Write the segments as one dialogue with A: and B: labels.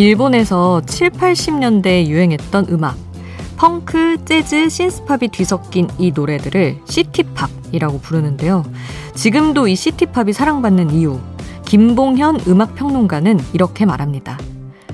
A: 일본에서 7, 80년대에 유행했던 음악, 펑크, 재즈, 신스팝이 뒤섞인 이 노래들을 시티팝이라고 부르는데요. 지금도 이 시티팝이 사랑받는 이유, 김봉현 음악평론가는 이렇게 말합니다.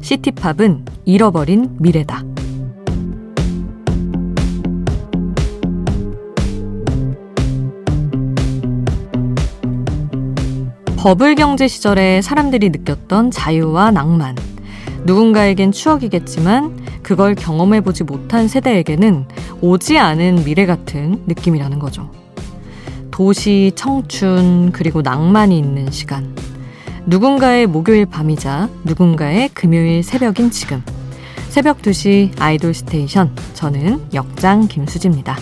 A: 시티팝은 잃어버린 미래다. 버블 경제 시절에 사람들이 느꼈던 자유와 낭만. 누군가에겐 추억이겠지만 그걸 경험해보지 못한 세대에게는 오지 않은 미래 같은 느낌이라는 거죠. 도시, 청춘, 그리고 낭만이 있는 시간. 누군가의 목요일 밤이자 누군가의 금요일 새벽인 지금. 새벽 2시 아이돌 스테이션. 저는 역장 김수지입니다.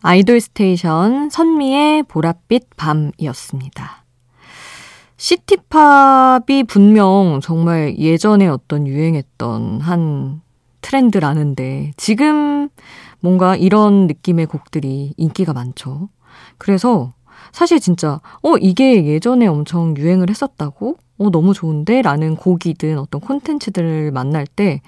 A: 아이돌 스테이션 선미의 보랏빛 밤이었습니다. city pop이 분명 정말 예전에 어떤 유행했던 한 트렌드라는데 지금 뭔가 이런 느낌의 곡들이 인기가 많죠. 그래서 사실 진짜, 어, 이게 예전에 엄청 유행을 했었다고? 어, 너무 좋은데? 라는 곡이든 어떤 콘텐츠들을 만날 때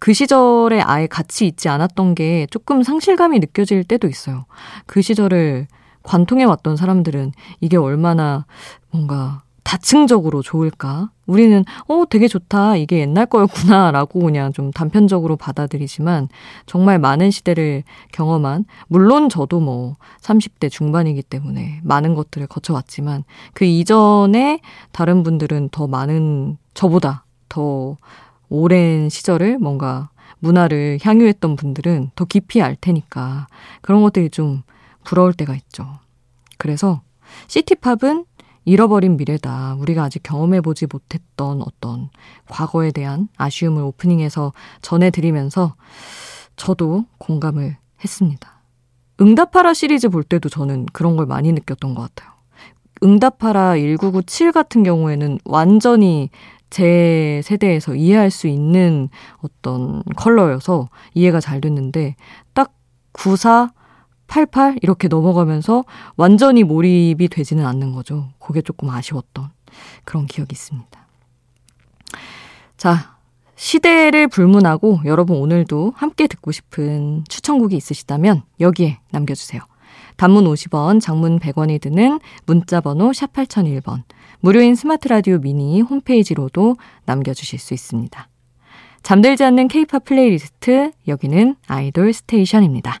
A: 그 시절에 아예 같이 있지 않았던 게 조금 상실감이 느껴질 때도 있어요. 그 시절을 관통해 왔던 사람들은 이게 얼마나 뭔가 다층적으로 좋을까? 우리는, 어, 되게 좋다. 이게 옛날 거였구나. 라고 그냥 좀 단편적으로 받아들이지만, 정말 많은 시대를 경험한, 물론 저도 뭐 30대 중반이기 때문에 많은 것들을 거쳐왔지만, 그 이전에 다른 분들은 더 많은, 저보다 더 오랜 시절을 뭔가 문화를 향유했던 분들은 더 깊이 알 테니까, 그런 것들이 좀 부러울 때가 있죠. 그래서, 시티팝은 잃어버린 미래다. 우리가 아직 경험해보지 못했던 어떤 과거에 대한 아쉬움을 오프닝에서 전해드리면서 저도 공감을 했습니다. 응답하라 시리즈 볼 때도 저는 그런 걸 많이 느꼈던 것 같아요. 응답하라 1997 같은 경우에는 완전히 제 세대에서 이해할 수 있는 어떤 컬러여서 이해가 잘 됐는데 딱 94, 88 이렇게 넘어가면서 완전히 몰입이 되지는 않는 거죠. 그게 조금 아쉬웠던 그런 기억이 있습니다. 자, 시대를 불문하고 여러분 오늘도 함께 듣고 싶은 추천곡이 있으시다면 여기에 남겨주세요. 단문 50원, 장문 100원이 드는 문자번호 샵 8001번, 무료인 스마트라디오 미니 홈페이지로도 남겨주실 수 있습니다. 잠들지 않는 케이팝 플레이리스트, 여기는 아이돌 스테이션입니다.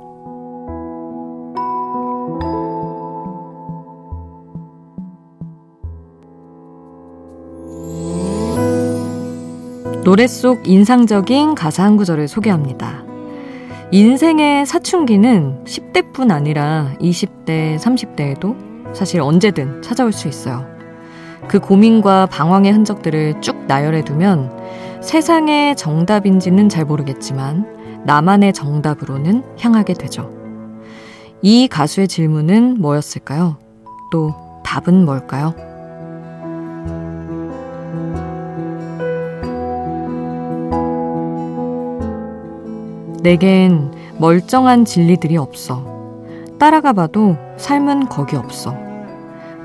A: 노래 속 인상적인 가사 한 구절을 소개합니다. 인생의 사춘기는 10대뿐 아니라 20대, 30대에도 사실 언제든 찾아올 수 있어요. 그 고민과 방황의 흔적들을 쭉 나열해 두면 세상의 정답인지는 잘 모르겠지만 나만의 정답으로는 향하게 되죠. 이 가수의 질문은 뭐였을까요? 또 답은 뭘까요? 내겐 멀쩡한 진리들이 없어. 따라가 봐도 삶은 거기 없어.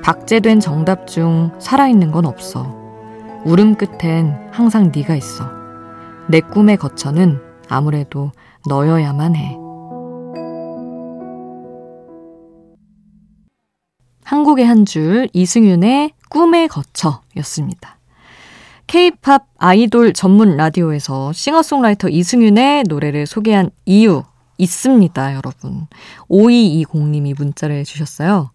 A: 박제된 정답 중 살아있는 건 없어. 울음 끝엔 항상 네가 있어. 내 꿈의 거처는 아무래도 너여야만 해. 한국의 한 줄 이승윤의 꿈의 거처였습니다. K-팝 아이돌 전문 라디오에서 싱어송라이터 이승윤의 노래를 소개한 이유 있습니다, 여러분. 5220님이 문자를 주셨어요.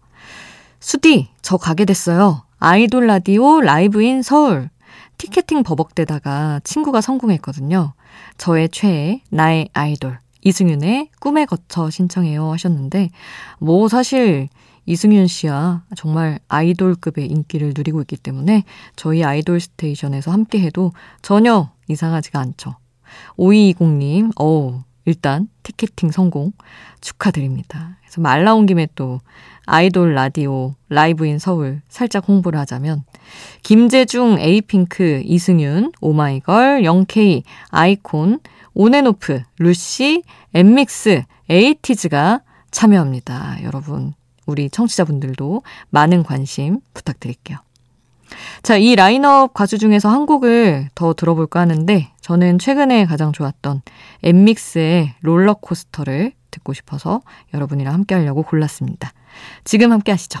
A: 수디, 저 가게 됐어요. 아이돌 라디오 라이브인 서울. 티켓팅 버벅대다가 친구가 성공했거든요. 저의 최애, 나의 아이돌, 이승윤의 꿈에 거쳐 신청해요 하셨는데, 뭐 사실 이승윤 씨야 정말 아이돌급의 인기를 누리고 있기 때문에 저희 아이돌 스테이션에서 함께 해도 전혀 이상하지가 않죠. 5220님, 어 일단 티켓팅 성공 축하드립니다. 그래서 말 나온 김에 또 아이돌 라디오 라이브 in 서울 살짝 홍보를 하자면 김재중, 에이핑크, 이승윤, 오마이걸, 영케이, 아이콘, 온앤오프, 루시, 엠믹스, 에이티즈가 참여합니다. 여러분, 우리 청취자분들도 많은 관심 부탁드릴게요. 자, 이 라인업 가수 중에서 한 곡을 더 들어볼까 하는데 저는 최근에 가장 좋았던 엠믹스의 롤러코스터를 듣고 싶어서 여러분이랑 함께 하려고 골랐습니다. 지금 함께 하시죠.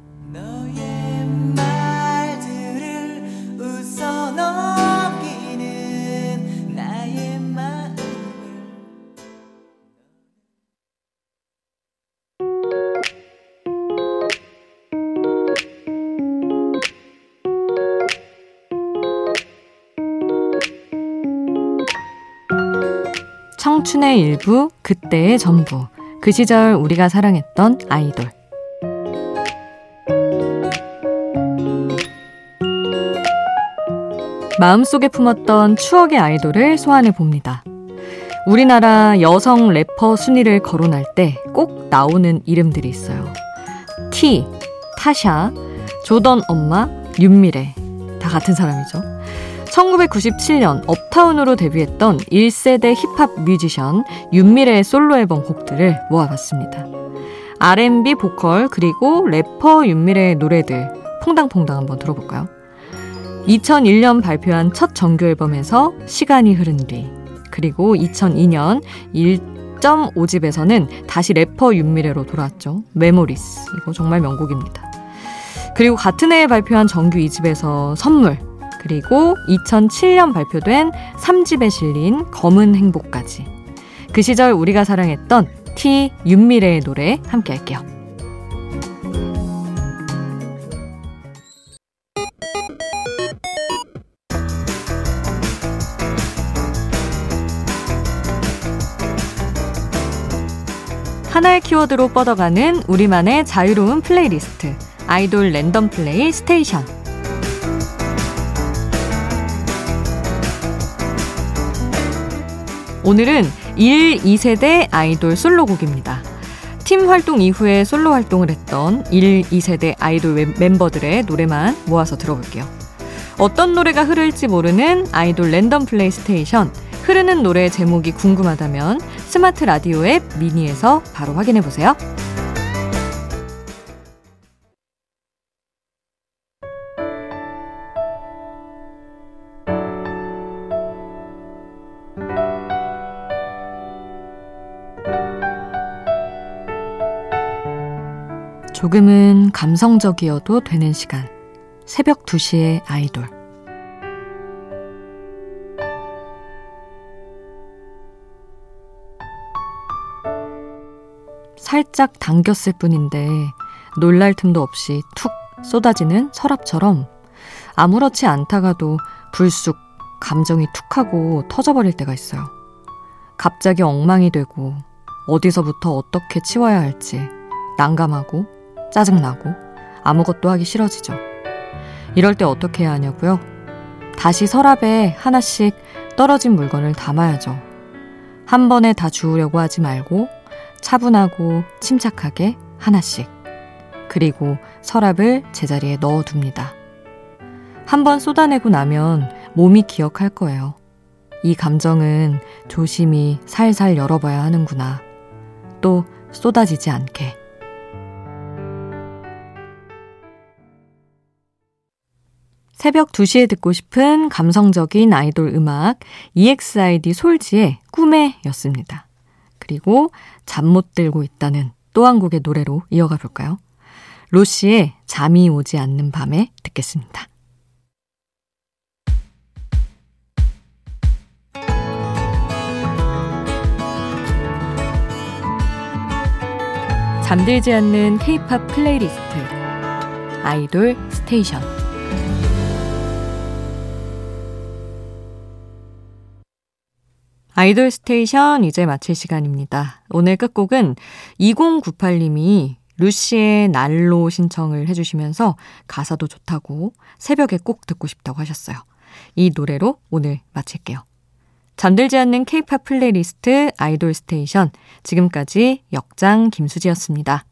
A: 청춘의 일부, 그때의 전부. 그 시절 우리가 사랑했던 아이돌. 마음속에 품었던 추억의 아이돌을 소환해 봅니다. 우리나라 여성 래퍼 순위를 거론할 때 꼭 나오는 이름들이 있어요. T, 타샤, 조던 엄마, 윤미래. 다 같은 사람이죠. 1997년 업타운으로 데뷔했던 1세대 힙합 뮤지션 윤미래의 솔로 앨범 곡들을 모아봤습니다. R&B 보컬 그리고 래퍼 윤미래의 노래들 퐁당퐁당 한번 들어볼까요? 2001년 발표한 첫 정규 앨범에서 시간이 흐른 뒤 그리고 2002년 1.5집에서는 다시 래퍼 윤미래로 돌아왔죠. Memories 이거 정말 명곡입니다. 그리고 같은 해에 발표한 정규 2집에서 선물 그리고 2007년 발표된 3집에 실린 검은 행복까지. 그 시절 우리가 사랑했던 T 윤미래의 노래 함께 할게요. 하나의 키워드로 뻗어가는 우리만의 자유로운 플레이리스트. 아이돌 랜덤 플레이 스테이션. 오늘은 1, 2세대 아이돌 솔로곡입니다. 팀 활동 이후에 솔로 활동을 했던 1, 2세대 아이돌 멤버들의 노래만 모아서 들어볼게요. 어떤 노래가 흐를지 모르는 아이돌 랜덤 플레이 스테이션. 흐르는 노래 제목이 궁금하다면 스마트 라디오 앱 미니에서 바로 확인해 보세요. 조금은 감성적이어도 되는 시간. 새벽 2시의 아이돌. 살짝 당겼을 뿐인데 놀랄 틈도 없이 툭 쏟아지는 서랍처럼 아무렇지 않다가도 불쑥 감정이 툭 하고 터져버릴 때가 있어요. 갑자기 엉망이 되고 어디서부터 어떻게 치워야 할지 난감하고 짜증나고 아무것도 하기 싫어지죠. 이럴 때 어떻게 해야 하냐고요? 다시 서랍에 하나씩 떨어진 물건을 담아야죠. 한 번에 다 주우려고 하지 말고 차분하고 침착하게 하나씩. 그리고 서랍을 제자리에 넣어둡니다. 한 번 쏟아내고 나면 몸이 기억할 거예요. 이 감정은 조심히 살살 열어봐야 하는구나. 또 쏟아지지 않게. 새벽 2시에 듣고 싶은 감성적인 아이돌 음악 EXID 솔지의 꿈에 였습니다. 그리고 잠 못 들고 있다는 또 한 곡의 노래로 이어가 볼까요? 로시의 잠이 오지 않는 밤에 듣겠습니다. 잠들지 않는 K-팝 플레이리스트 아이돌 스테이션 아이돌 스테이션 이제 마칠 시간입니다. 오늘 끝곡은 2098님이 루시의 난로 신청을 해주시면서 가사도 좋다고 새벽에 꼭 듣고 싶다고 하셨어요. 이 노래로 오늘 마칠게요. 잠들지 않는 케이팝 플레이리스트 아이돌 스테이션. 지금까지 역장 김수지였습니다.